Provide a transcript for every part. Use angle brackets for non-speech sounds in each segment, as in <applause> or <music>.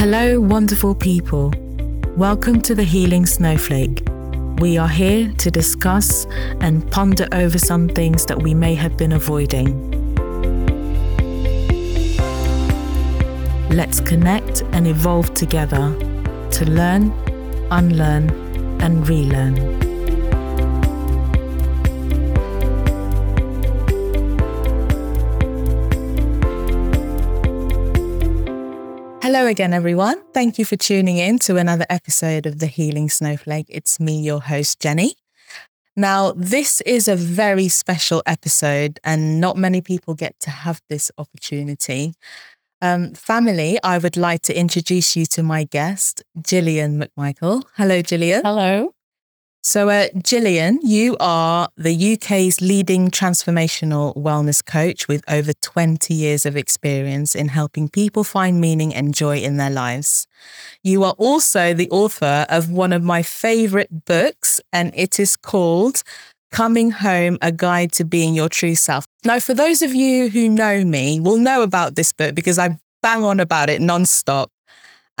Hello, wonderful people. Welcome to the Healing Snowflake. We are here to discuss and ponder over some things that we may have been avoiding. Let's connect and evolve together to learn, unlearn, and relearn. Hello again, everyone. Thank you for tuning in to another episode of The Healing Snowflake. It's me, your host, Jenny. Now, this is a very special episode, and not many people get to have this opportunity. Um, family, I would like to introduce you to my guest, Gillian McMichael. Hello, Gillian. Hello. So, uh, Gillian, you are the UK's leading transformational wellness coach with over 20 years of experience in helping people find meaning and joy in their lives. You are also the author of one of my favorite books, and it is called Coming Home, a guide to being your true self. Now, for those of you who know me, will know about this book because I bang on about it nonstop.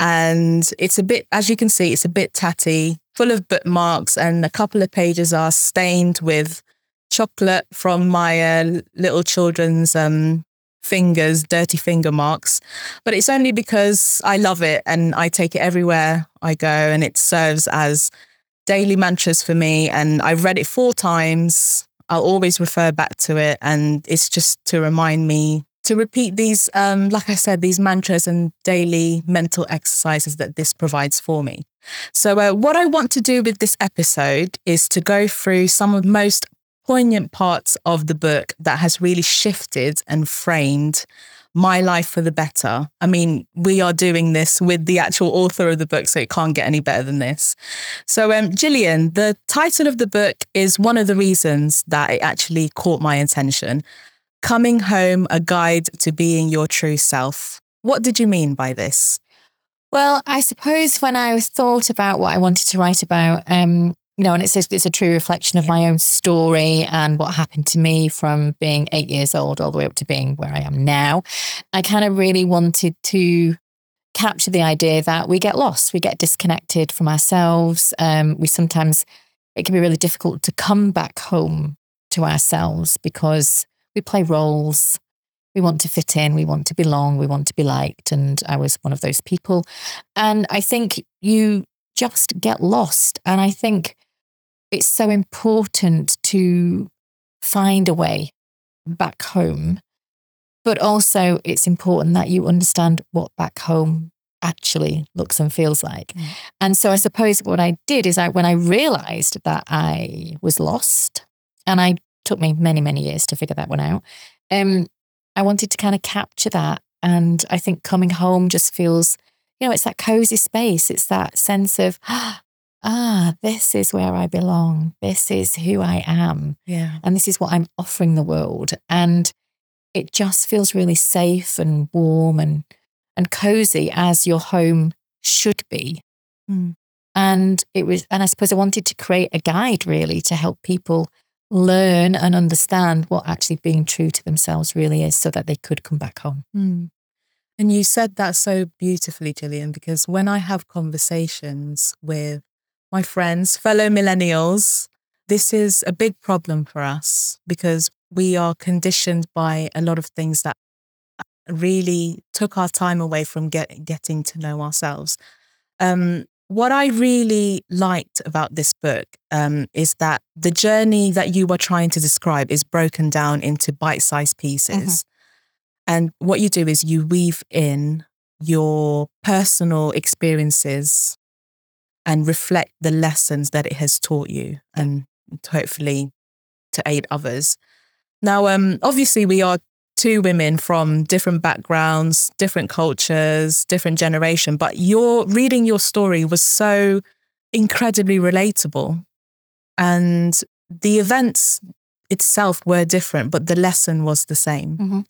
And it's a bit, as you can see, it's a bit tatty, full of bookmarks, and a couple of pages are stained with chocolate from my uh, little children's um, fingers, dirty finger marks. But it's only because I love it and I take it everywhere I go, and it serves as daily mantras for me. And I've read it four times. I'll always refer back to it, and it's just to remind me to repeat these, um, like I said, these mantras and daily mental exercises that this provides for me. So, uh, what I want to do with this episode is to go through some of the most poignant parts of the book that has really shifted and framed my life for the better. I mean, we are doing this with the actual author of the book, so it can't get any better than this. So, um, Gillian, the title of the book is one of the reasons that it actually caught my attention. Coming Home, a guide to being your true self. What did you mean by this? Well, I suppose when I thought about what I wanted to write about, um, you know, and it's a, it's a true reflection of my own story and what happened to me from being eight years old all the way up to being where I am now. I kind of really wanted to capture the idea that we get lost, we get disconnected from ourselves. Um, we sometimes, it can be really difficult to come back home to ourselves because we play roles. We want to fit in, we want to belong, we want to be liked. And I was one of those people. And I think you just get lost. And I think it's so important to find a way back home. But also, it's important that you understand what back home actually looks and feels like. Mm. And so I suppose what I did is I when I realized that I was lost and I took me many, many years to figure that one out. Um, I wanted to kind of capture that. And I think coming home just feels, you know, it's that cozy space. It's that sense of, <gasps> ah, this is where I belong. This is who I am. Yeah. And this is what I'm offering the world. And it just feels really safe and warm and and cozy as your home should be. Mm. And it was, and I suppose I wanted to create a guide really to help people learn and understand what actually being true to themselves really is so that they could come back home. Mm. And you said that so beautifully, Gillian, because when I have conversations with my friends, fellow millennials, this is a big problem for us because we are conditioned by a lot of things that really took our time away from get, getting to know ourselves. Um, what I really liked about this book um, is that the journey that you were trying to describe is broken down into bite sized pieces. Mm-hmm. And what you do is you weave in your personal experiences and reflect the lessons that it has taught you and hopefully to aid others. Now, um, obviously, we are two women from different backgrounds, different cultures, different generation, but your reading your story was so incredibly relatable. And the events itself were different, but the lesson was the same. Mm-hmm.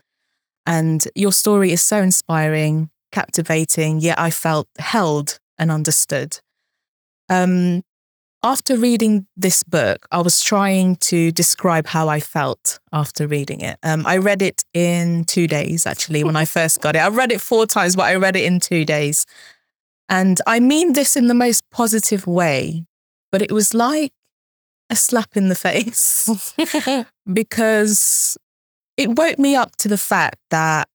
And your story is so inspiring, captivating, yet I felt held and understood. Um, after reading this book, I was trying to describe how I felt after reading it. Um, I read it in two days, actually, when I <laughs> first got it. I read it four times, but I read it in two days. And I mean this in the most positive way, but it was like a slap in the face <laughs> because it woke me up to the fact that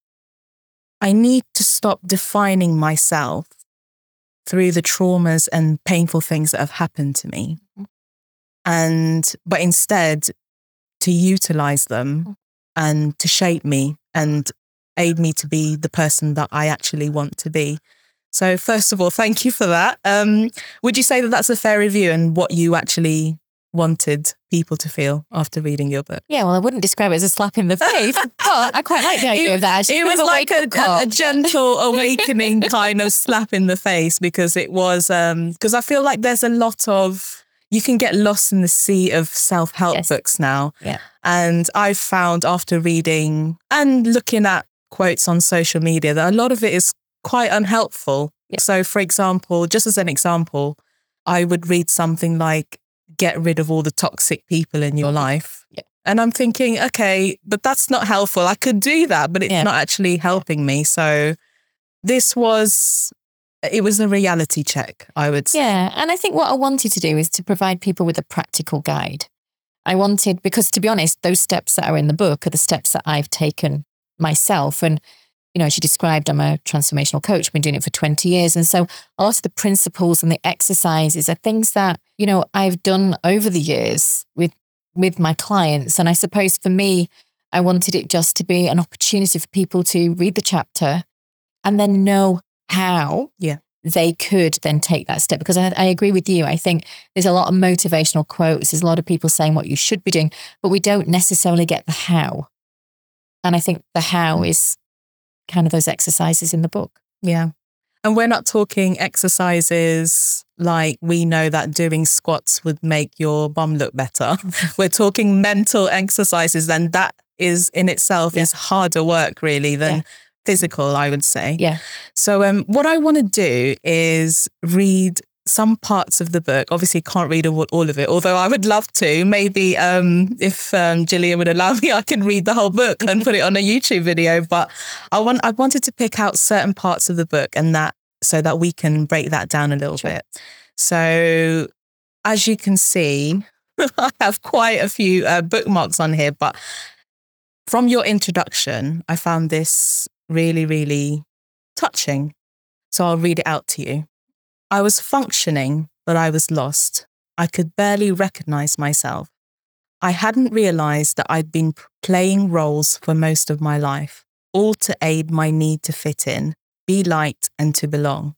I need to stop defining myself through the traumas and painful things that have happened to me. And, but instead to utilize them and to shape me and aid me to be the person that I actually want to be. So, first of all, thank you for that. Um, would you say that that's a fair review and what you actually wanted people to feel after reading your book? Yeah, well, I wouldn't describe it as a slap in the face, <laughs> but I quite like the idea it, of that. It was like a, a, gentle <laughs> awakening kind of slap in the face because it was, because um, I feel like there's a lot of, you can get lost in the sea of self help yes. books now. Yeah. And I've found after reading and looking at quotes on social media that a lot of it is quite unhelpful. Yeah. So, for example, just as an example, I would read something like, get rid of all the toxic people in your life. Yeah. And I'm thinking, okay, but that's not helpful. I could do that, but it's yeah. not actually helping me. So this was it was a reality check, I would say. Yeah. And I think what I wanted to do is to provide people with a practical guide. I wanted, because to be honest, those steps that are in the book are the steps that I've taken myself. And, you know, she described I'm a transformational coach, been doing it for 20 years. And so a lot of the principles and the exercises are things that you know, I've done over the years with with my clients. And I suppose for me, I wanted it just to be an opportunity for people to read the chapter and then know how yeah. they could then take that step. Because I, I agree with you. I think there's a lot of motivational quotes. There's a lot of people saying what you should be doing, but we don't necessarily get the how. And I think the how is kind of those exercises in the book. Yeah. And we're not talking exercises like we know that doing squats would make your bum look better. <laughs> we're talking mental exercises, and that is in itself yeah. is harder work really than yeah. physical, I would say. Yeah. So um, what I want to do is read some parts of the book. Obviously, can't read all, all of it, although I would love to. Maybe um, if um, Gillian would allow me, I can read the whole book and put it on a YouTube video. But I want I wanted to pick out certain parts of the book and that so that we can break that down a little sure. bit. So, as you can see, <laughs> I have quite a few uh, bookmarks on here, but from your introduction, I found this really, really touching. So I'll read it out to you. I was functioning, but I was lost. I could barely recognize myself. I hadn't realized that I'd been playing roles for most of my life, all to aid my need to fit in, be liked, and to belong.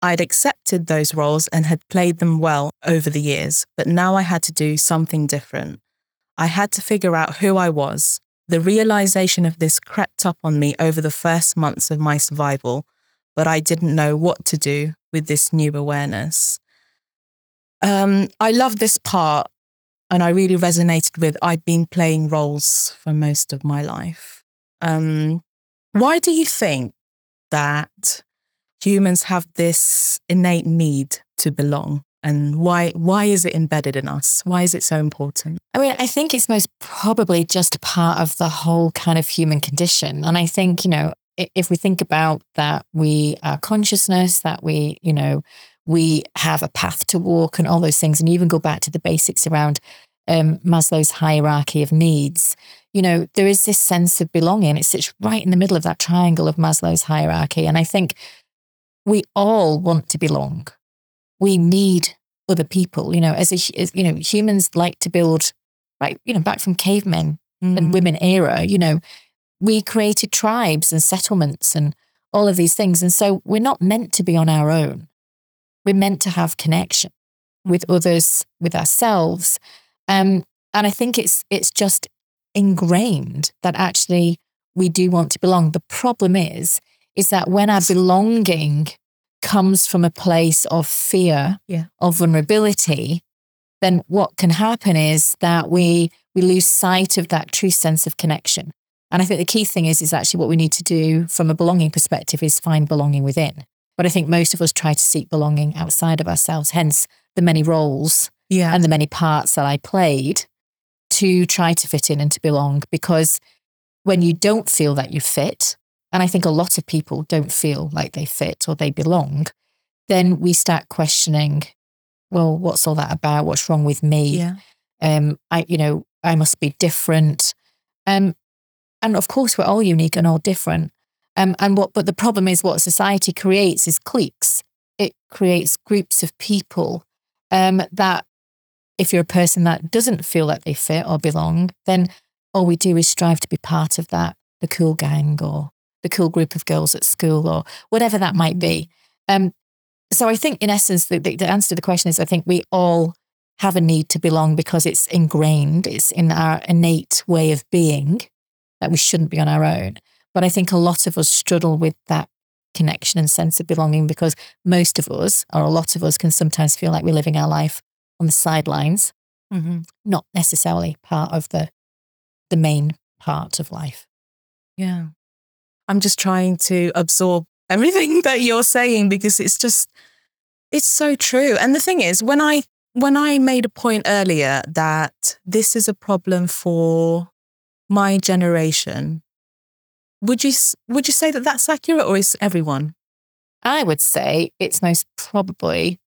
I'd accepted those roles and had played them well over the years, but now I had to do something different. I had to figure out who I was. The realization of this crept up on me over the first months of my survival, but I didn't know what to do with this new awareness. Um, I love this part, and I really resonated with I've been playing roles for most of my life. Um, why do you think that humans have this innate need to belong? And why why is it embedded in us? Why is it so important? I mean, I think it's most probably just part of the whole kind of human condition. And I think, you know, if we think about that we are consciousness that we you know we have a path to walk and all those things and even go back to the basics around um, maslow's hierarchy of needs you know there is this sense of belonging it sits right in the middle of that triangle of maslow's hierarchy and i think we all want to belong we need other people you know as a as, you know humans like to build right you know back from cavemen mm. and mm-hmm. women era you know we created tribes and settlements and all of these things. And so we're not meant to be on our own. We're meant to have connection with others, with ourselves. Um, and I think it's it's just ingrained that actually we do want to belong. The problem is, is that when our belonging comes from a place of fear, yeah. of vulnerability, then what can happen is that we we lose sight of that true sense of connection. And I think the key thing is, is actually what we need to do from a belonging perspective is find belonging within. But I think most of us try to seek belonging outside of ourselves, hence the many roles yeah. and the many parts that I played to try to fit in and to belong. Because when you don't feel that you fit, and I think a lot of people don't feel like they fit or they belong, then we start questioning, well, what's all that about? What's wrong with me? Yeah. Um, I, you know, I must be different. Um, and of course, we're all unique and all different. Um, and what, but the problem is what society creates is cliques. It creates groups of people um, that, if you're a person that doesn't feel that they fit or belong, then all we do is strive to be part of that, the cool gang or the cool group of girls at school or whatever that might be. Um, so I think, in essence, the, the answer to the question is I think we all have a need to belong because it's ingrained, it's in our innate way of being that we shouldn't be on our own. But I think a lot of us struggle with that connection and sense of belonging because most of us, or a lot of us, can sometimes feel like we're living our life on the sidelines, Mm-hmm. not necessarily part of the the main part of life. Yeah. I'm just trying to absorb everything <laughs> that you're saying because it's just it's so true. And the thing is, when I when I made a point earlier that this is a problem for my generation, would you would you say that that's accurate or is everyone? I would say it's most probably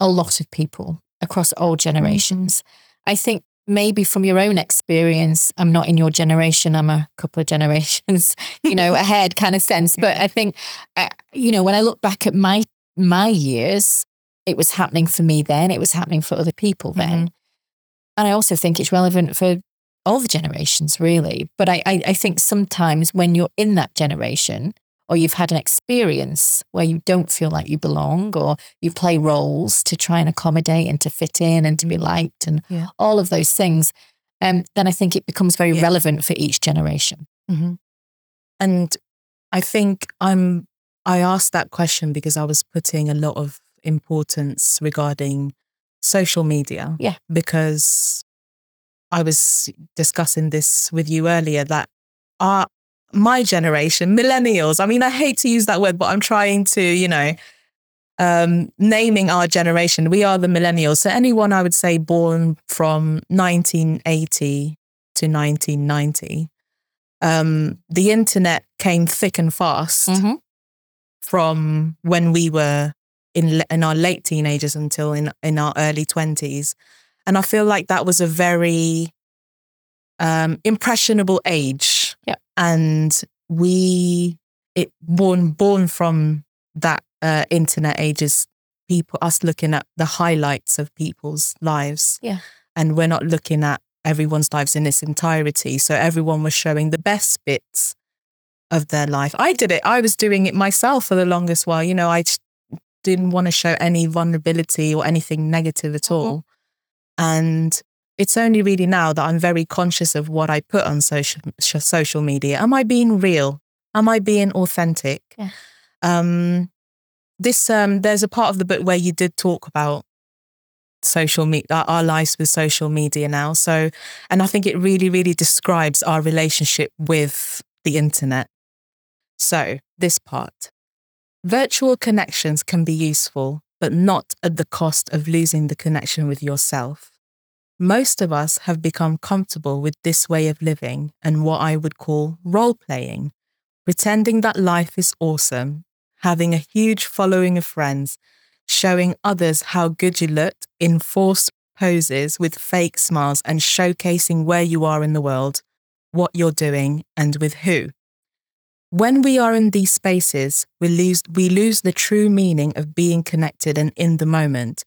a lot of people across all generations. I think maybe from your own experience, I'm not in your generation, I'm a couple of generations, <laughs> you know, <laughs> ahead kind of sense. But I think, uh, you know, when I look back at my my years, it was happening for me then, it was happening for other people then. And I also think it's relevant for all the generations, really. But I, I, I think sometimes when you're in that generation, or you've had an experience where you don't feel like you belong, or you play roles to try and accommodate and to fit in and to be liked, and Yeah. all of those things, um, then I think it becomes very Yeah. relevant for each generation. Mm-hmm. And I think I'm, I asked that question because I was putting a lot of importance regarding social media. Yeah. Because I was discussing this with you earlier that our, my generation, millennials, I mean, I hate to use that word, but I'm trying to, you know, um, naming our generation, we are the millennials. So anyone I would say born from 1980 to 1990, um, the internet came thick and fast Mhm. from when we were in in our late teenagers until in in our early twenties, and I feel like that was a very um, impressionable age. Yep. and we it born born from that uh, internet is People us looking at the highlights of people's lives. Yeah. and we're not looking at everyone's lives in its entirety. So everyone was showing the best bits of their life. I did it. I was doing it myself for the longest while. You know, I didn't want to show any vulnerability or anything negative at all. And it's only really now that I'm very conscious of what I put on social social media. Am I being real? Am I being authentic? Yeah. Um, this um, there's a part of the book where you did talk about social media, our lives with social media now. So, and I think it really, really describes our relationship with the internet. So, this part virtual connections can be useful, but not at the cost of losing the connection with yourself. Most of us have become comfortable with this way of living and what I would call role playing, pretending that life is awesome, having a huge following of friends, showing others how good you looked in forced poses with fake smiles and showcasing where you are in the world, what you're doing, and with who. When we are in these spaces, we lose, we lose the true meaning of being connected and in the moment.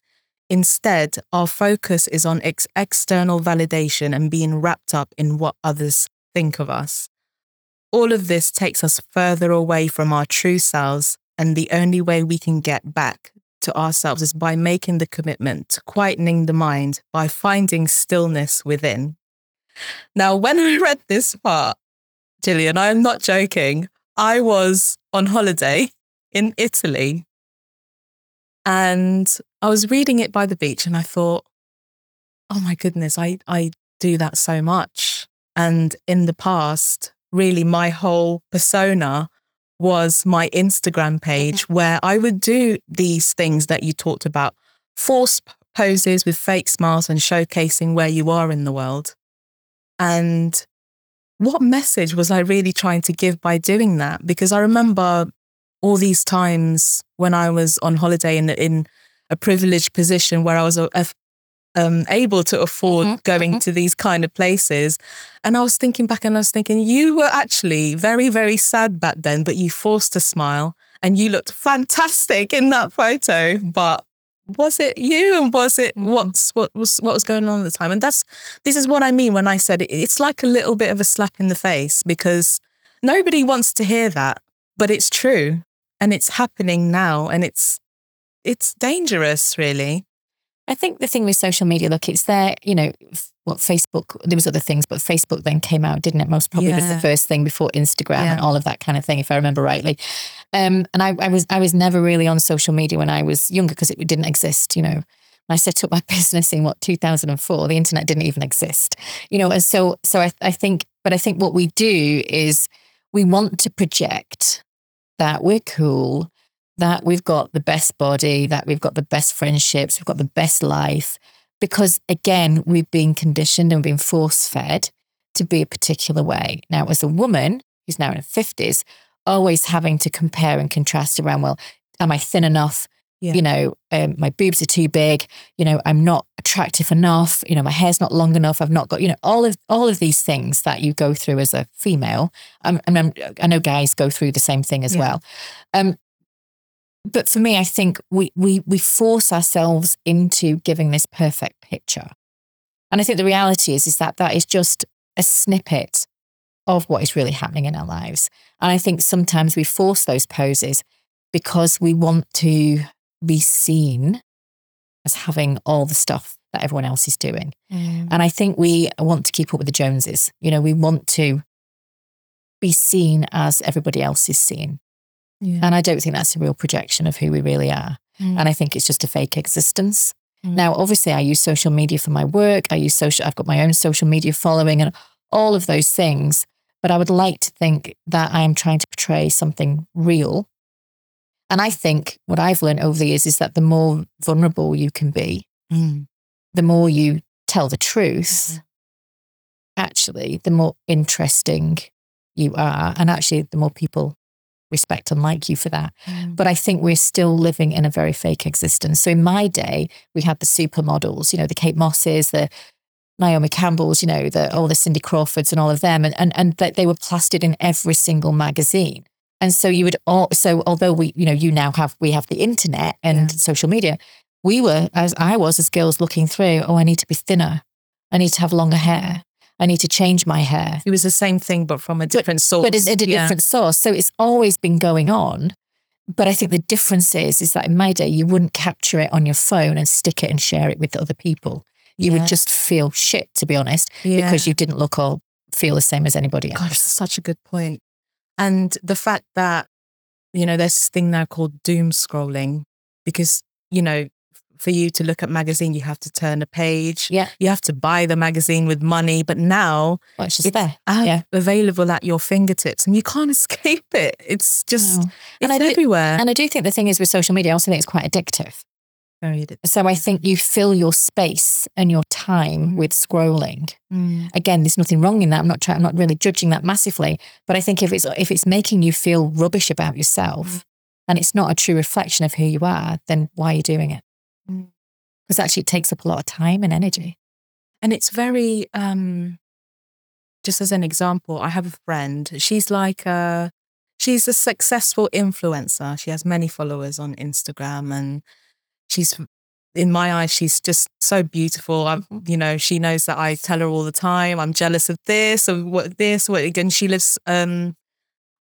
Instead, our focus is on ex- external validation and being wrapped up in what others think of us. All of this takes us further away from our true selves, and the only way we can get back to ourselves is by making the commitment quietening the mind by finding stillness within. Now, when I read this part, Gillian, I am not joking. I was on holiday in Italy and I was reading it by the beach and I thought, oh my goodness, I, I do that so much. And in the past, really, my whole persona was my Instagram page mm-hmm. where I would do these things that you talked about forced poses with fake smiles and showcasing where you are in the world. And what message was I really trying to give by doing that? Because I remember all these times when I was on holiday in in a privileged position where I was a, a, um, able to afford Mhm, going mhm. to these kind of places. And I was thinking back and I was thinking, you were actually very, very sad back then, but you forced a smile and you looked fantastic in that photo. But was it you and was it Mhm. what's what was what was going on at the time? And that's this is what I mean when I said it, it's like a little bit of a slap in the face because nobody wants to hear that, but it's true and it's happening now and it's it's dangerous really. I think the thing with social media, look, it's there, you know, what Facebook, there was other things, but Facebook then came out, didn't it? Most probably was the first thing before Instagram and all of that kind of thing, if I remember rightly. Um, and I, I was I was never really on social media when I was younger because it didn't exist, you know. I set up my <laughs> business in what 2004, the internet didn't even exist, you know. And so, so I, I think, but I think what we do is we want to project that we're cool, that we've got the best body, that we've got the best friendships, we've got the best life. Because again, we've been conditioned and we've been force fed to be a particular way. Now, as a woman who's now in her 50s, always having to compare and contrast around, well, am I thin enough? Yeah. You know, um, my boobs are too big. You know, I'm not attractive enough. You know, my hair's not long enough. I've not got, you know, all of all of these things that you go through as a female. Um, and I'm, I know guys go through the same thing as Yeah. well. Um, but for me, I think we we we force ourselves into giving this perfect picture, and I think the reality is is that that is just a snippet of what is really happening in our lives. And I think sometimes we force those poses because we want to be seen as having all the stuff that everyone else is doing. Mm. And I think we want to keep up with the Joneses. You know, we want to be seen as everybody else is seen. Yeah. And I don't think that's a real projection of who we really are. Mm. And I think it's just a fake existence. Mm. Now, obviously, I use social media for my work. I use social, I've got my own social media following and all of those things. But I would like to think that I am trying to portray something real. And I think what I've learned over the years is that the more vulnerable you can be, Mm. the more you tell the truth, actually, the more interesting you are. And actually, the more people respect and like you for that. Mm. But I think we're still living in a very fake existence. So in my day, we had the supermodels, you know, the Kate Mosses, the Naomi Campbells, you know, the all the Cindy Crawfords and all of them. And and and that they were plastered in every single magazine. And so you would all so although we, you know, you now have we have the internet and Yeah. social media, we were as I was as girls looking through, oh, I need to be thinner. I need to have longer hair. I need to change my hair It was the same thing, but from a different source. but it's at a Yeah. different source. So it's always been going on. But I think the difference is, is that in my day, you wouldn't capture it on your phone and stick it and share it with other people. You Yeah. would just feel shit, to be honest, Yeah. because you didn't look or feel the same as anybody else. Gosh, that's such a good point. And the fact that, you know, there's this thing now called doom scrolling because, you know, for you to look at magazine, you have to turn a page. Yeah. You have to buy the magazine with money. But now Well, it's just there. Yeah. available at your fingertips and you can't <laughs> escape it. It's just, No. it's And I do- everywhere. And I do think the thing is with social media, I also think it's quite addictive. Very addictive. So I think you fill your space and your time with scrolling. Mm. Again, there's nothing wrong in that. I'm not trying, I'm not really judging that massively. But I think if it's if it's making you feel rubbish about yourself Mm. and it's not a true reflection of who you are, then why are you doing it? Because actually it takes up a lot of time and energy. And it's very, um, just as an example, I have a friend. She's like a, she's a successful influencer. She has many followers on Instagram, and she's, in my eyes, she's just so beautiful. I, you know, she knows that I tell her all the time, I'm jealous of this or what this, what, and she lives. Um,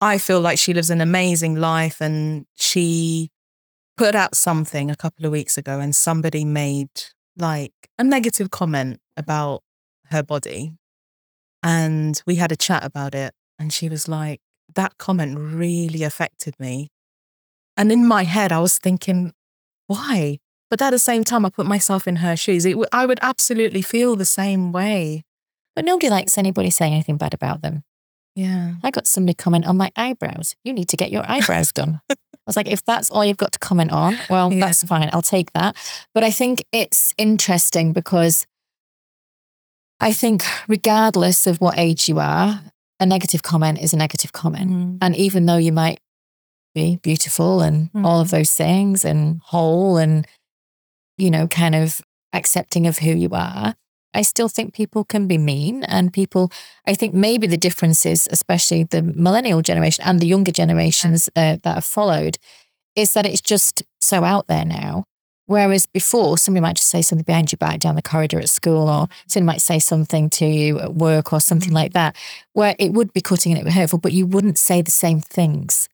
I feel like she lives an amazing life, and she put out something a couple of weeks ago, and somebody made like a negative comment about her body. And we had a chat about it. And she was like, that comment really affected me. And in my head, I was thinking, why? But at the same time, I put myself in her shoes. W- I would absolutely feel the same way. But nobody likes anybody saying anything bad about them. Yeah. I got somebody comment on my eyebrows. You need to get your eyebrows done. <laughs> I was like, if that's all you've got to comment on, well, Yeah. that's fine. I'll take that. But I think it's interesting because I think, regardless of what age you are, a negative comment is a negative comment. Mm. And even though you might be beautiful and mm. all of those things and whole and, you know, kind of accepting of who you are. I still think people can be mean and people, I think maybe the difference is, especially the millennial generation and the younger generations uh, that have followed, is that it's just so out there now. Whereas before, somebody might just say something behind your back down the corridor at school, or somebody might say something to you at work or something mm. like that, where it would be cutting and it would be hurtful, but you wouldn't say the same things.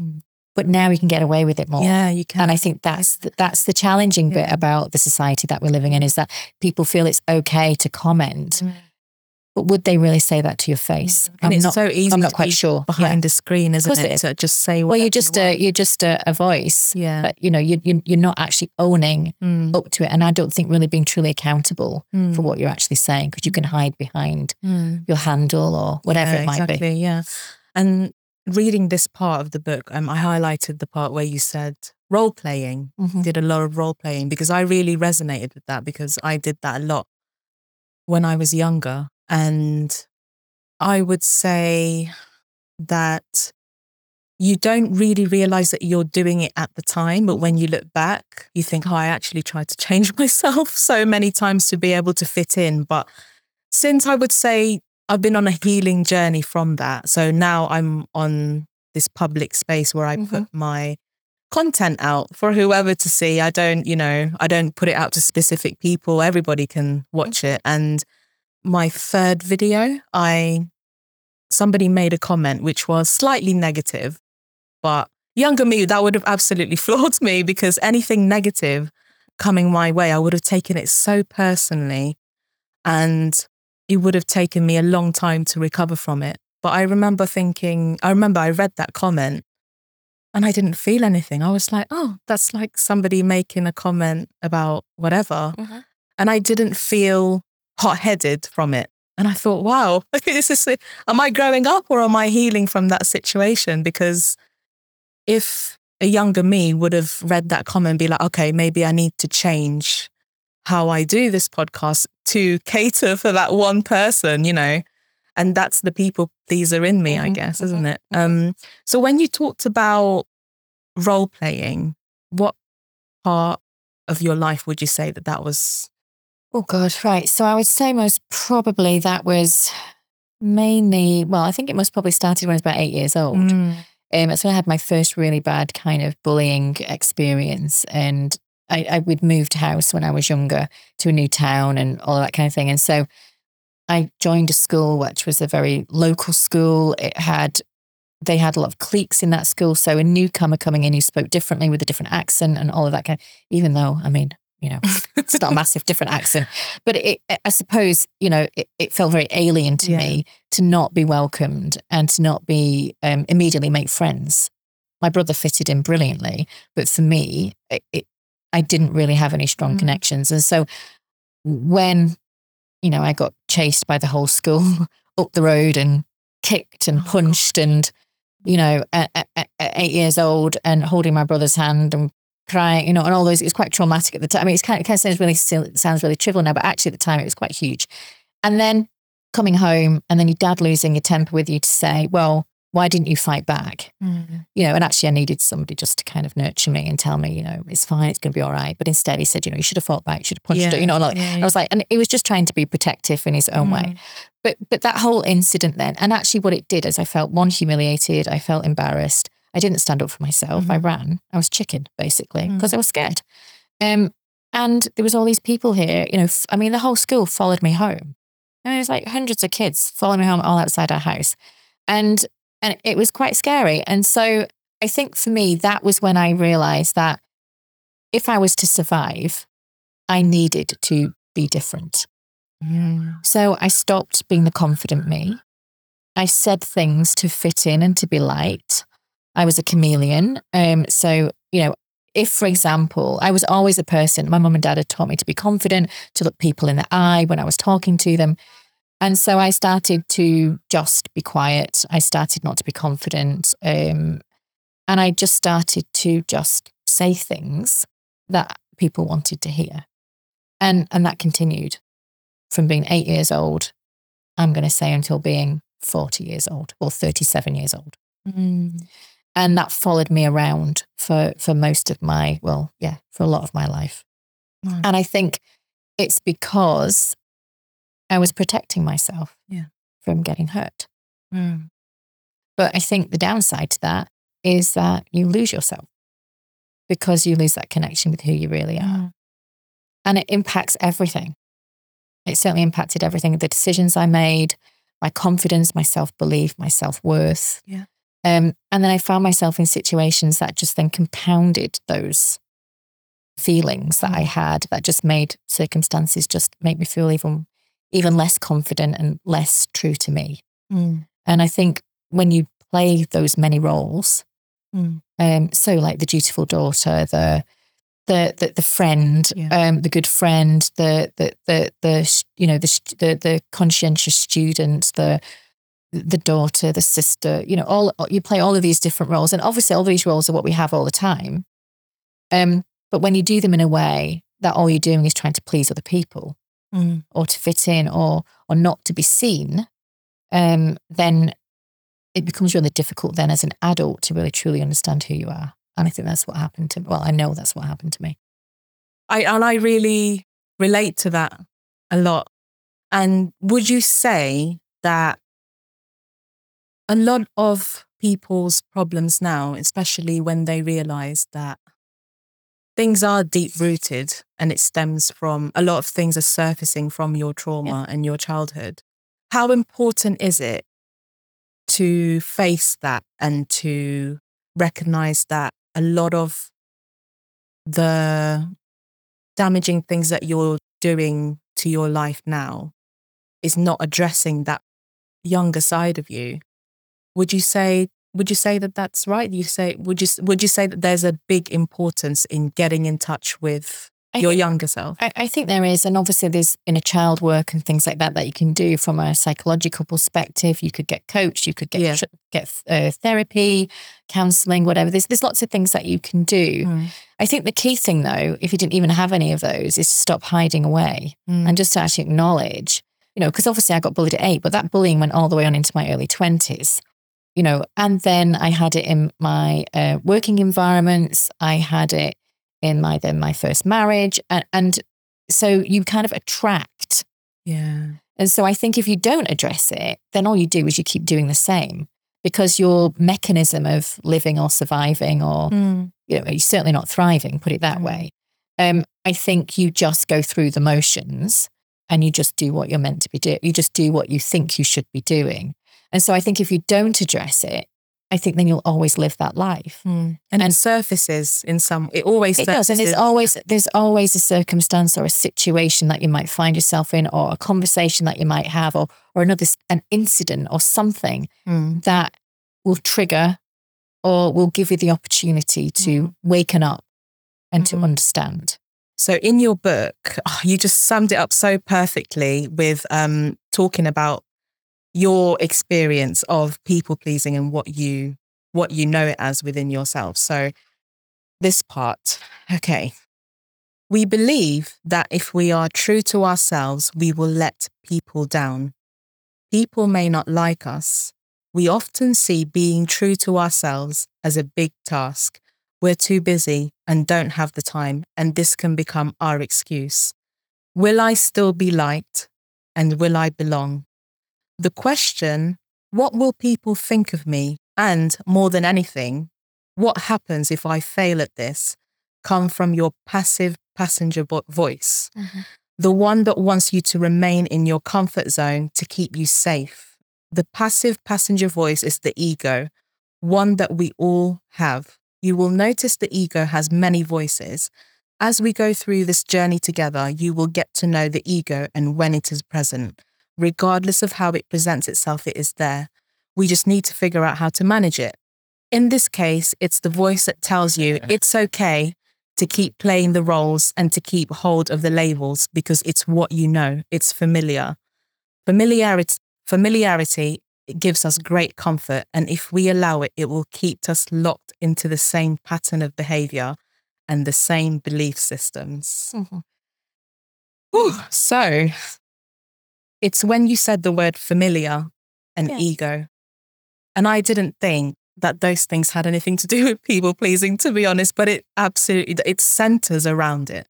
Mm. But now we can get away with it more. Yeah, you can. And I think that's the, that's the challenging yeah. bit about the society that we're living in is that people feel it's okay to comment. Mm but would they really say that to your face? And I'm it's not, so easy. I'm not quite sure. Behind yeah. a screen, isn't it? To just say. Well, you're just you a you're just a, a, voice. Yeah. But you know, you, you you're not actually owning mm. up to it, and I don't think really being truly accountable mm. for what you're actually saying because you can hide behind mm. your handle or whatever yeah, it might exactly, be. Yeah. And reading this part of the book, um, I highlighted the part where you said role playing. Mm-hmm. Did a lot of role playing because I really resonated with that because I did that a lot when I was younger and I would say that you don't really realize that you're doing it at the time, but when you look back, you think, oh, I actually tried to <laughs> change myself so many times to be able to fit in. But since I would say I've been on a healing journey from that. So now I'm on this public space where I mm-hmm. put my content out for whoever to see. I don't, you know, I don't put it out to specific people. Everybody can watch mm-hmm. it. And my third video, I somebody made a comment which was slightly negative, but younger me, that would have absolutely <laughs> floored me because anything negative coming my way, I would have taken it so personally and it would have taken me a long time to recover from it. But I remember thinking, I remember I read that comment and I didn't feel anything. I was like, oh, that's like somebody making a comment about whatever. Mm-hmm. And I didn't feel hot headed from it. And I thought, wow, <laughs> is this am I growing up or am I healing from that situation? Because if a younger me would have read that comment and be like, okay, maybe I need to change how I do this podcast to cater for that one person, you know, and that's the people pleaser in me, I mm-hmm. guess, isn't mm-hmm. it? Mm-hmm. Um, so when you talked about role playing, what part of your life would you say that that was Oh, God, right. So I would say most probably that was mainly, well, I think it must probably started when I was about eight years old. Mm. Um, that's when I had my first really bad kind of bullying experience. And I, I would moved house when I was younger to a new town and all that kind of thing. And so I joined a school which was a very local school. It had they had a lot of cliques in that school. So a newcomer coming in who spoke differently with a different accent and all of that kind of, even though, I mean, you know, it's not a <laughs> massive different accent, but it, I suppose, you know, it, it felt very alien to yeah. me to not be welcomed and to not be um, immediately make friends. My brother fitted in brilliantly, but for me, it, it, I didn't really have any strong mm. connections. And so when, you know, I got chased by the whole school <laughs> up the road and kicked and oh, punched and, you know, at, at, at, eight years old and holding my brother's hand and crying, you know, and all those. It was quite traumatic at the time. I mean, it's kind of, it kind of sounds really sounds really trivial now, but actually at the time it was quite huge. And then coming home, and then your dad losing your temper with you to say, "Well, why didn't you fight back?" Mm. You know, and actually I needed somebody just to kind of nurture me and tell me, you know, it's fine, it's going to be all right. But instead, he said, you know, you should have fought back, you should have punched yeah. it. You know, like, yeah. I was like, and it was just trying to be protective in his own mm. way. But but that whole incident then, and actually what it did is I felt one humiliated, I felt embarrassed. I didn't stand up for myself. Mm-hmm. I ran. I was chicken, basically, because mm. I was scared. Um, and there was all these people here, you know, f- I mean, the whole school followed me home. And there was like hundreds of kids following me home all outside our house. And and it was quite scary. And so I think for me, that was when I realized that if I was to survive, I needed to be different. Mm. So I stopped being the confident me. I said things to fit in and to be liked. I was a chameleon. Um, so, you know, if, for example, I was always a person, my mum and dad had taught me to be confident, to look people in the eye when I was talking to them. And so I started to just be quiet. I started not to be confident. Um, and I just started to just say things that people wanted to hear. And, and that continued from being eight years old, I'm going to say until being 40 years old or 37 years old. Mm. And that followed me around for, for most of my, well, yeah, for a lot of my life. Nice. And I think it's because I was protecting myself Yeah. from getting hurt. Mm. But I think the downside to that is that you lose yourself because you lose that connection with who you really are. Mm. And it impacts everything. It certainly impacted everything the decisions I made, my confidence, my self belief, my self worth. Yeah. Um, and then I found myself in situations that just then compounded those feelings that I Mm. had that just made circumstances just make me feel even even less confident and less true to me. Mm. And I think when you play those many roles, Mm. um, so like the dutiful daughter, the the the, the friend, Yeah. um, the good friend, the the the the you know the the the conscientious student, the the daughter, the sister, you know, all you play all of these different roles, and obviously all these roles are what we have all the time. Um, but when you do them in a way that all you're doing is trying to please other people, Mm. or to fit in or or not to be seen, um, then it becomes really difficult then as an adult to really truly understand who you are. And I think that's what happened to well, I know that's what happened to me. I and I really relate to that a lot. And would you say that a lot of people's problems now, especially when they realize that things are deep rooted and it stems from a lot of things are surfacing from your trauma and your childhood. How important is it to face that and to recognize that a lot of the damaging things that you're doing to your life now is not addressing that younger side of you would you say would you say that that's right you say would you would you say that there's a big importance in getting in touch with I your think- younger self I, I think there is, and obviously there's inner child work and things like that that you can do from a psychological perspective. You could get coached, you could get Yeah. get uh, therapy, counselling, whatever. There's there's lots of things that you can do. Mm. I think the key thing though, if you didn't even have any of those, is to stop hiding away. Mm. and just to actually acknowledge, you know, because obviously I got bullied at eight, but that bullying went all the way on into my early 20s, you know, and then I had it in my uh, working environments. I had it in my then my first marriage. And, and so you kind of attract. yeah And so I think if you don't address it, then all you do is you keep doing the same because your mechanism of living or surviving or Mm. you know, you're certainly not thriving, put it that Mm. way. Um, I think you just go through the motions and you just do what you're meant to be doing. You just do what you think you should be doing. And so I think if you don't address it, I think then you'll always live that life. Mm. and, it surfaces in some it always It does, and there's always there's always a circumstance or a situation that you might find yourself in, or a conversation that you might have, or or another an incident or something Mm. that will trigger or will give you the opportunity to Mhm. waken up and to Mhm. understand. So in your book, <sighs> you just summed it up so perfectly with um, talking about your experience of people pleasing and what you what you know it as within yourself. So this part, okay. We believe that if we are true to ourselves, we will let people down. People may not like us. We often see being true to ourselves as a big task we're too busy and don't have the time, and this can become our excuse. Will I still be liked? And will I belong? The question, what will people think of me? And more than anything, what happens if I fail at this? Come from your passive passenger vo- voice, mm-hmm. the one that wants you to remain in your comfort zone to keep you safe. The passive passenger voice is the ego, one that we all have. You will notice the ego has many voices. As we go through this journey together, you will get to know the ego and when it is present. Regardless of how it presents itself, it is there. We just need to figure out how to manage it. In this case, it's the voice that tells you it's okay to keep playing the roles and to keep hold of the labels because it's what you know, it's familiar. Familiarity, familiarity it gives us great comfort, and if we allow it, it will keep us locked into the same pattern of behavior and the same belief systems. Mm-hmm. Whew. So it's when you said the word familiar and ego. And I didn't think that those things had anything to do <laughs> with people pleasing, to be honest, but it absolutely it centers around it.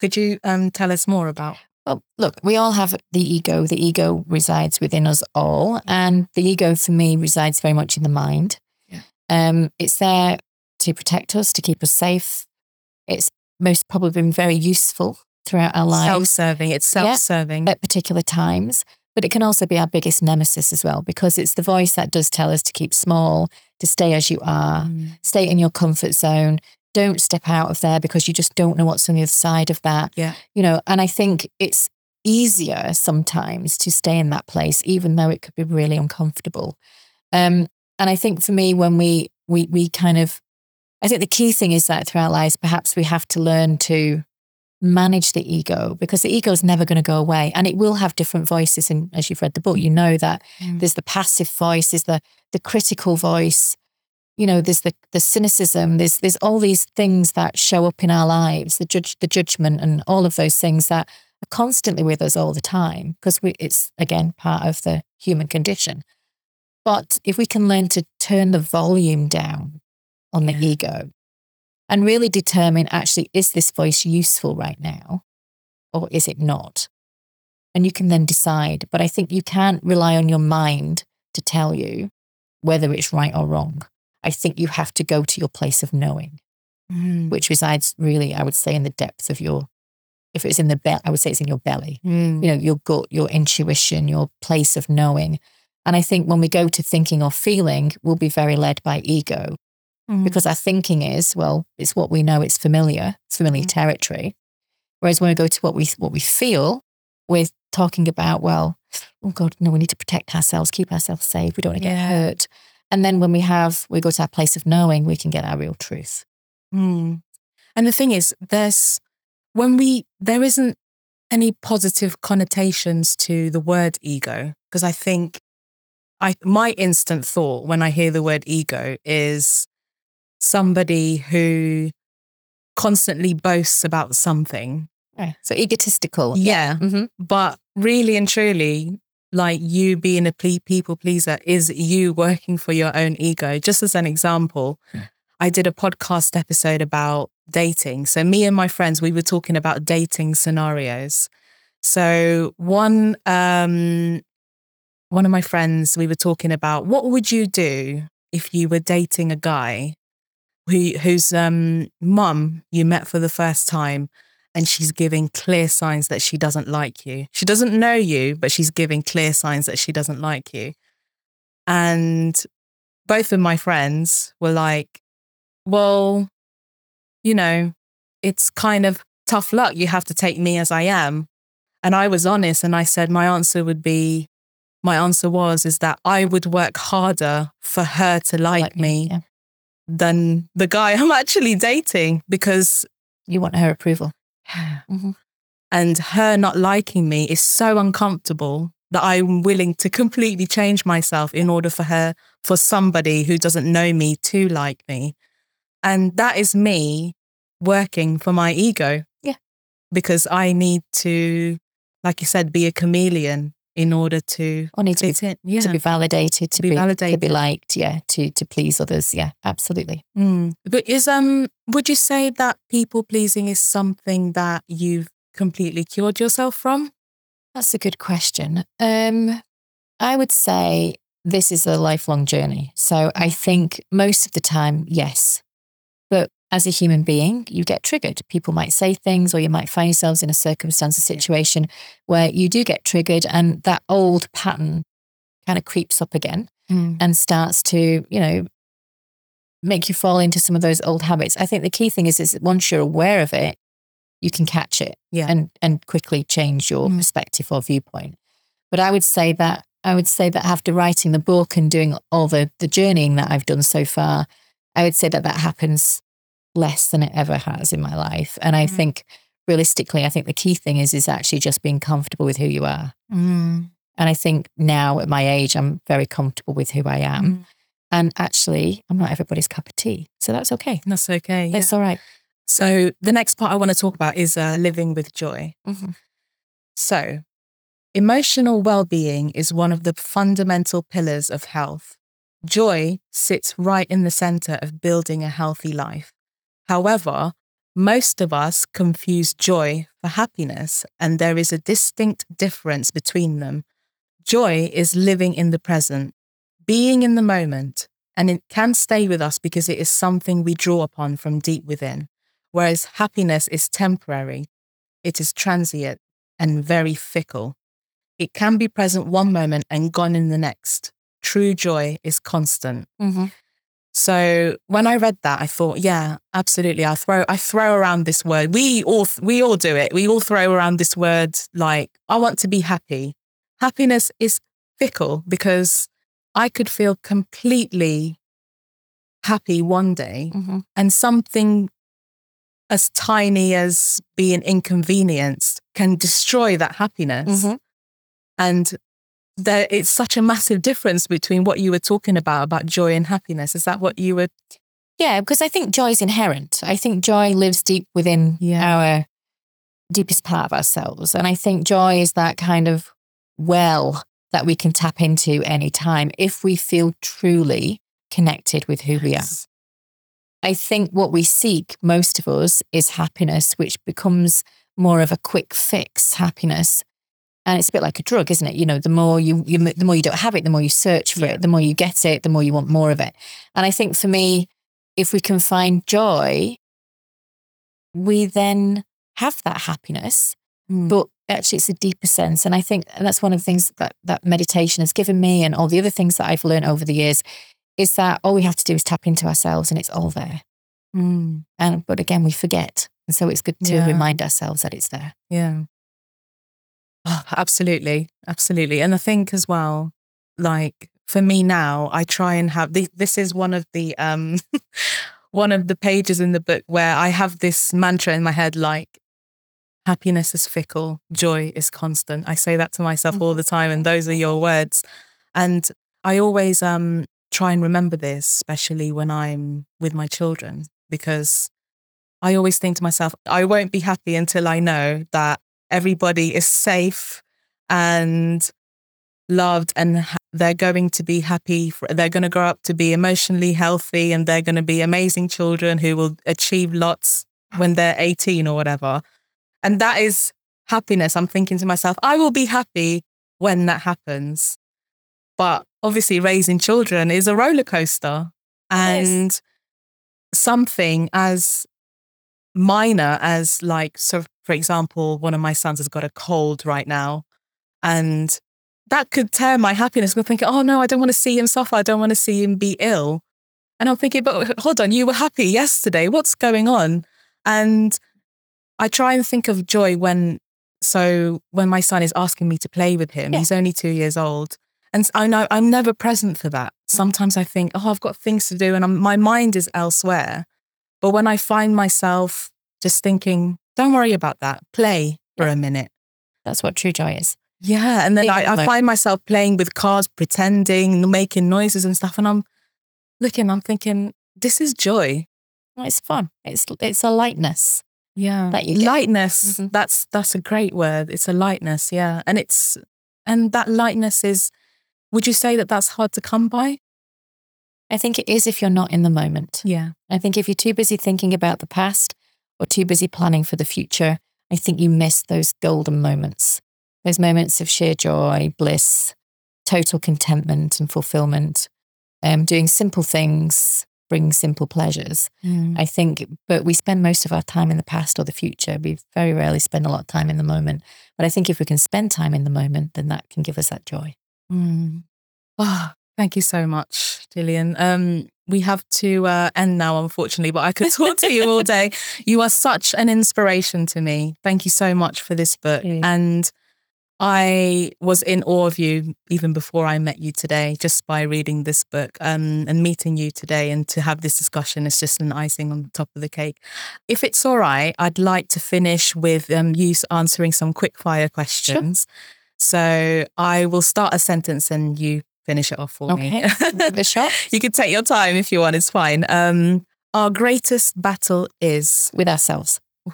Could you um, tell us more about? Well, look, we all have the ego. The ego resides within us all, and the ego for me resides very much in the mind. Yeah. Um, it's there to protect us, to keep us safe. It's most probably been very useful throughout our lives. Self-serving. It's self-serving at particular times. But it can also be our biggest nemesis as well, because it's the voice that does tell us to keep small, to stay as you are, Mm. stay in your comfort zone. Don't step out of there because you just don't know what's on the other side of that. Yeah. You know, and I think it's easier sometimes to stay in that place, even though it could be really uncomfortable. Um, and I think for me, when we we we kind of I think the key thing is that throughout lives, perhaps we have to learn to manage the ego because the ego is never going to go away and it will have different voices. And as you've read the book, you know that Mm. there's the passive voice, there's the the critical voice, you know, there's the the cynicism, there's there's all these things that show up in our lives, the judge the judgment and all of those things that are constantly with us all the time because we it's again part of the human condition. But if we can learn to turn the volume down on the Yeah. ego and really determine actually, is this voice useful right now or is it not? And you can then decide. But I think you can't rely on your mind to tell you whether it's right or wrong. I think you have to go to your place of knowing, Mm. which resides really, I would say, in the depth of your, if it's in the belly, I would say it's in your belly Mm. you know, your gut, your intuition, your place of knowing. And I think when we go to thinking or feeling, we'll be very led by ego Mm. because our thinking is, well, it's what we know, it's familiar, it's familiar Mm. territory. Whereas when we go to what we what we feel, we're talking about, well, oh God, no, we need to protect ourselves, keep ourselves safe. We don't want to get hurt. And then when we have, we go to our place of knowing, we can get our real truth. Mm. And the thing is, there's when we there isn't any positive connotations to the word ego because I think I my instant thought when I hear the word ego is somebody who constantly boasts about something. Right. So egotistical. Yeah, hmm but really and truly, like you being a ple- people pleaser is you working for your own ego. Just as an example, Yeah. I did a podcast episode about dating. So me and my friends, we were talking about dating scenarios. So one um one of my friends, we were talking about what would you do if you were dating a guy who whose um mum you met for the first time and she's giving clear signs that she doesn't like you. She doesn't know you, but she's giving clear signs that she doesn't like you. And both of my friends were like, well, you know, it's kind of tough luck. You have to take me as I am. And I was honest and I said my answer would be my answer was is that I would work harder for her to like, me Yeah. Than the guy <laughs> I'm actually dating because You want her approval. <sighs> Mhm. and her not liking me is so uncomfortable that I'm willing to completely change myself in order for her, for somebody who doesn't know me to like me. And that is me working for my ego. Yeah. Because I need to, like you said, be a chameleon in order to Or need to be. Yeah. to be validated, to, be be, to be liked, yeah, to to please others, yeah, absolutely. Mm. But is um would you say that people pleasing is something that you've completely cured yourself from? That's a good question. Um, I would say this is a lifelong journey. So I think most of the time, yes, as a human being, you get triggered. People might say things, or you might find yourselves in a circumstance, a situation where you do get triggered, and that old pattern kind of creeps up again. and starts to, you know, make you fall into some of those old habits. I think the key thing is is that once you're aware of it, you can catch it Yeah. and and quickly change your Mm. perspective or viewpoint. But I would say that I would say that after writing the book and doing all the the journeying that I've done so far, I would say that that happens less than it ever has in my life. And I Mm. think realistically, I think the key thing is is actually just being comfortable with who you are. Mm. And I think now at my age, I'm very comfortable with who I am. Mm. And actually, I'm not everybody's cup of tea. So that's okay. That's okay. yeah. That's all right. So the next part I want to talk about is uh, living with joy. Mhm. So, emotional well-being is one of the fundamental pillars of health. joy sits right in the center of building a healthy life. However, most of us confuse joy for happiness, and there is a distinct difference between them. Joy is living in the present, being in the moment, and it can stay with us because it is something we draw upon from deep within. Whereas happiness is temporary, it is transient and very fickle. It can be present one moment and gone in the next. True joy is constant. Mm-hmm. So when I read that, I thought, yeah, absolutely. I throw I throw around this word. We all we all do it. We all throw around this word like I want to be happy. Happiness is fickle because I could feel completely happy one day Mm-hmm. and something as tiny as being inconvenienced can destroy that happiness. Mhm. And there, it's such a massive difference between what you were talking about, about joy and happiness. Is that what you were? Yeah, because I think joy is inherent. I think joy lives deep within Yeah. our deepest part of ourselves. And I think joy is that kind of well that we can tap into anytime if we feel truly connected with who we are. I think what we seek, most of us, is happiness, which becomes more of a quick fix happiness. And it's a bit like a drug, isn't it? You know, the more you, you the more you don't have it, the more you search for Yeah. it, the more you get it, the more you want more of it. And I think for me, if we can find joy, we then have that happiness. Mm. But actually, it's a deeper sense. And I think and that's one of the things that, that meditation has given me and all the other things that I've learned over the years is that all we have to do is tap into ourselves and it's all there. Mm. And but again, we forget. And so it's good to Yeah. remind ourselves that it's there. Yeah. Oh, absolutely. Absolutely. And I think as well, like for me now, I try and have the, this is one of the um <laughs> one of the pages in the book where I have this mantra in my head like happiness is fickle, joy is constant. I say that to myself all the time and those are your words. And I always um try and remember this, especially when I'm with my children, because I always think to myself, I won't be happy until I know that everybody is safe and loved and ha- they're going to be happy. For, they're going to grow up to be emotionally healthy and they're going to be amazing children who will achieve lots when they're 18 or whatever. And that is happiness. I'm thinking to myself, I will be happy when that happens. But obviously, raising children is a roller coaster. And something as minor as like so for example one of my sons has got a cold right now and that could tear my happiness. I'm thinking oh no i don't want to see him suffer. I don't want to see him be ill. And i'm thinking but hold on you were happy yesterday. What's going on? And i try and think of joy when so when my son is asking me to play with him. Yeah. he's only two years old and i know i'm never present for that. Sometimes i think oh i've got things to do and I'm, my mind is elsewhere. But when I find myself just thinking, don't worry about that, play for a minute. That's what true joy is. Yeah. And then I, I find myself playing with cards, pretending, making noises and stuff. And I'm looking, I'm thinking, this is joy. It's fun. It's it's a lightness. Yeah. That lightness. Mhm. That's that's a great word. It's a lightness. Yeah. And it's and that lightness is would you say that that's hard to come by? I think it is if you're not in the moment. Yeah. I think if you're too busy thinking about the past or too busy planning for the future, I think you miss those golden moments, those moments of sheer joy, bliss, total contentment and fulfillment. Um, doing simple things brings simple pleasures. I think, but we spend most of our time in the past or the future. We very rarely spend a lot of time in the moment. But I think if we can spend time in the moment, then that can give us that joy. Mm. Oh, thank you so much, Gillian. Um, we have to uh, end now, unfortunately, but I could talk to you all day. <laughs> You are such an inspiration to me. Thank you so much for this book. And I was in awe of you even before I met you today, just by reading this book um, and meeting you today. And to have this discussion is just an icing on the top of the cake. If it's all right, I'd like to finish with um, you answering some quick fire questions. So I will start a sentence and you finish it off for Okay. me. Give it you can take your time if you want, it's fine. Um, our greatest battle is With ourselves. <sighs>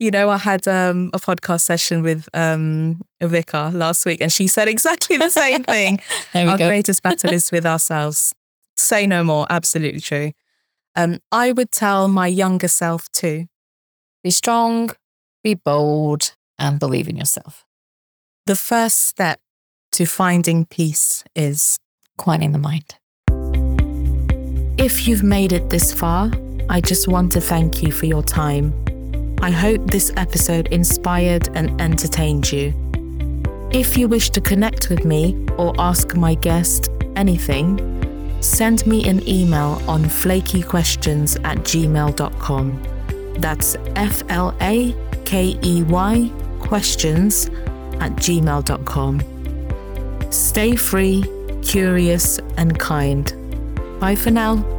You know, I had um, a podcast session with um, Vika last week, and she said exactly the same thing. <laughs> There we Our go. greatest battle is with <laughs> ourselves. Say no more. Absolutely true. Um, I would tell my younger self too. Be strong, be bold, and believe in yourself. The first step to finding peace is Quieting the mind. If you've made it this far, I just want to thank you for your time. I hope this episode inspired and entertained you. If you wish to connect with me or ask my guest anything, send me an email on flakeyquestions at gmail.com. That's F L A K E Y questions at gmail.com. Stay free, curious, and kind. Bye for now.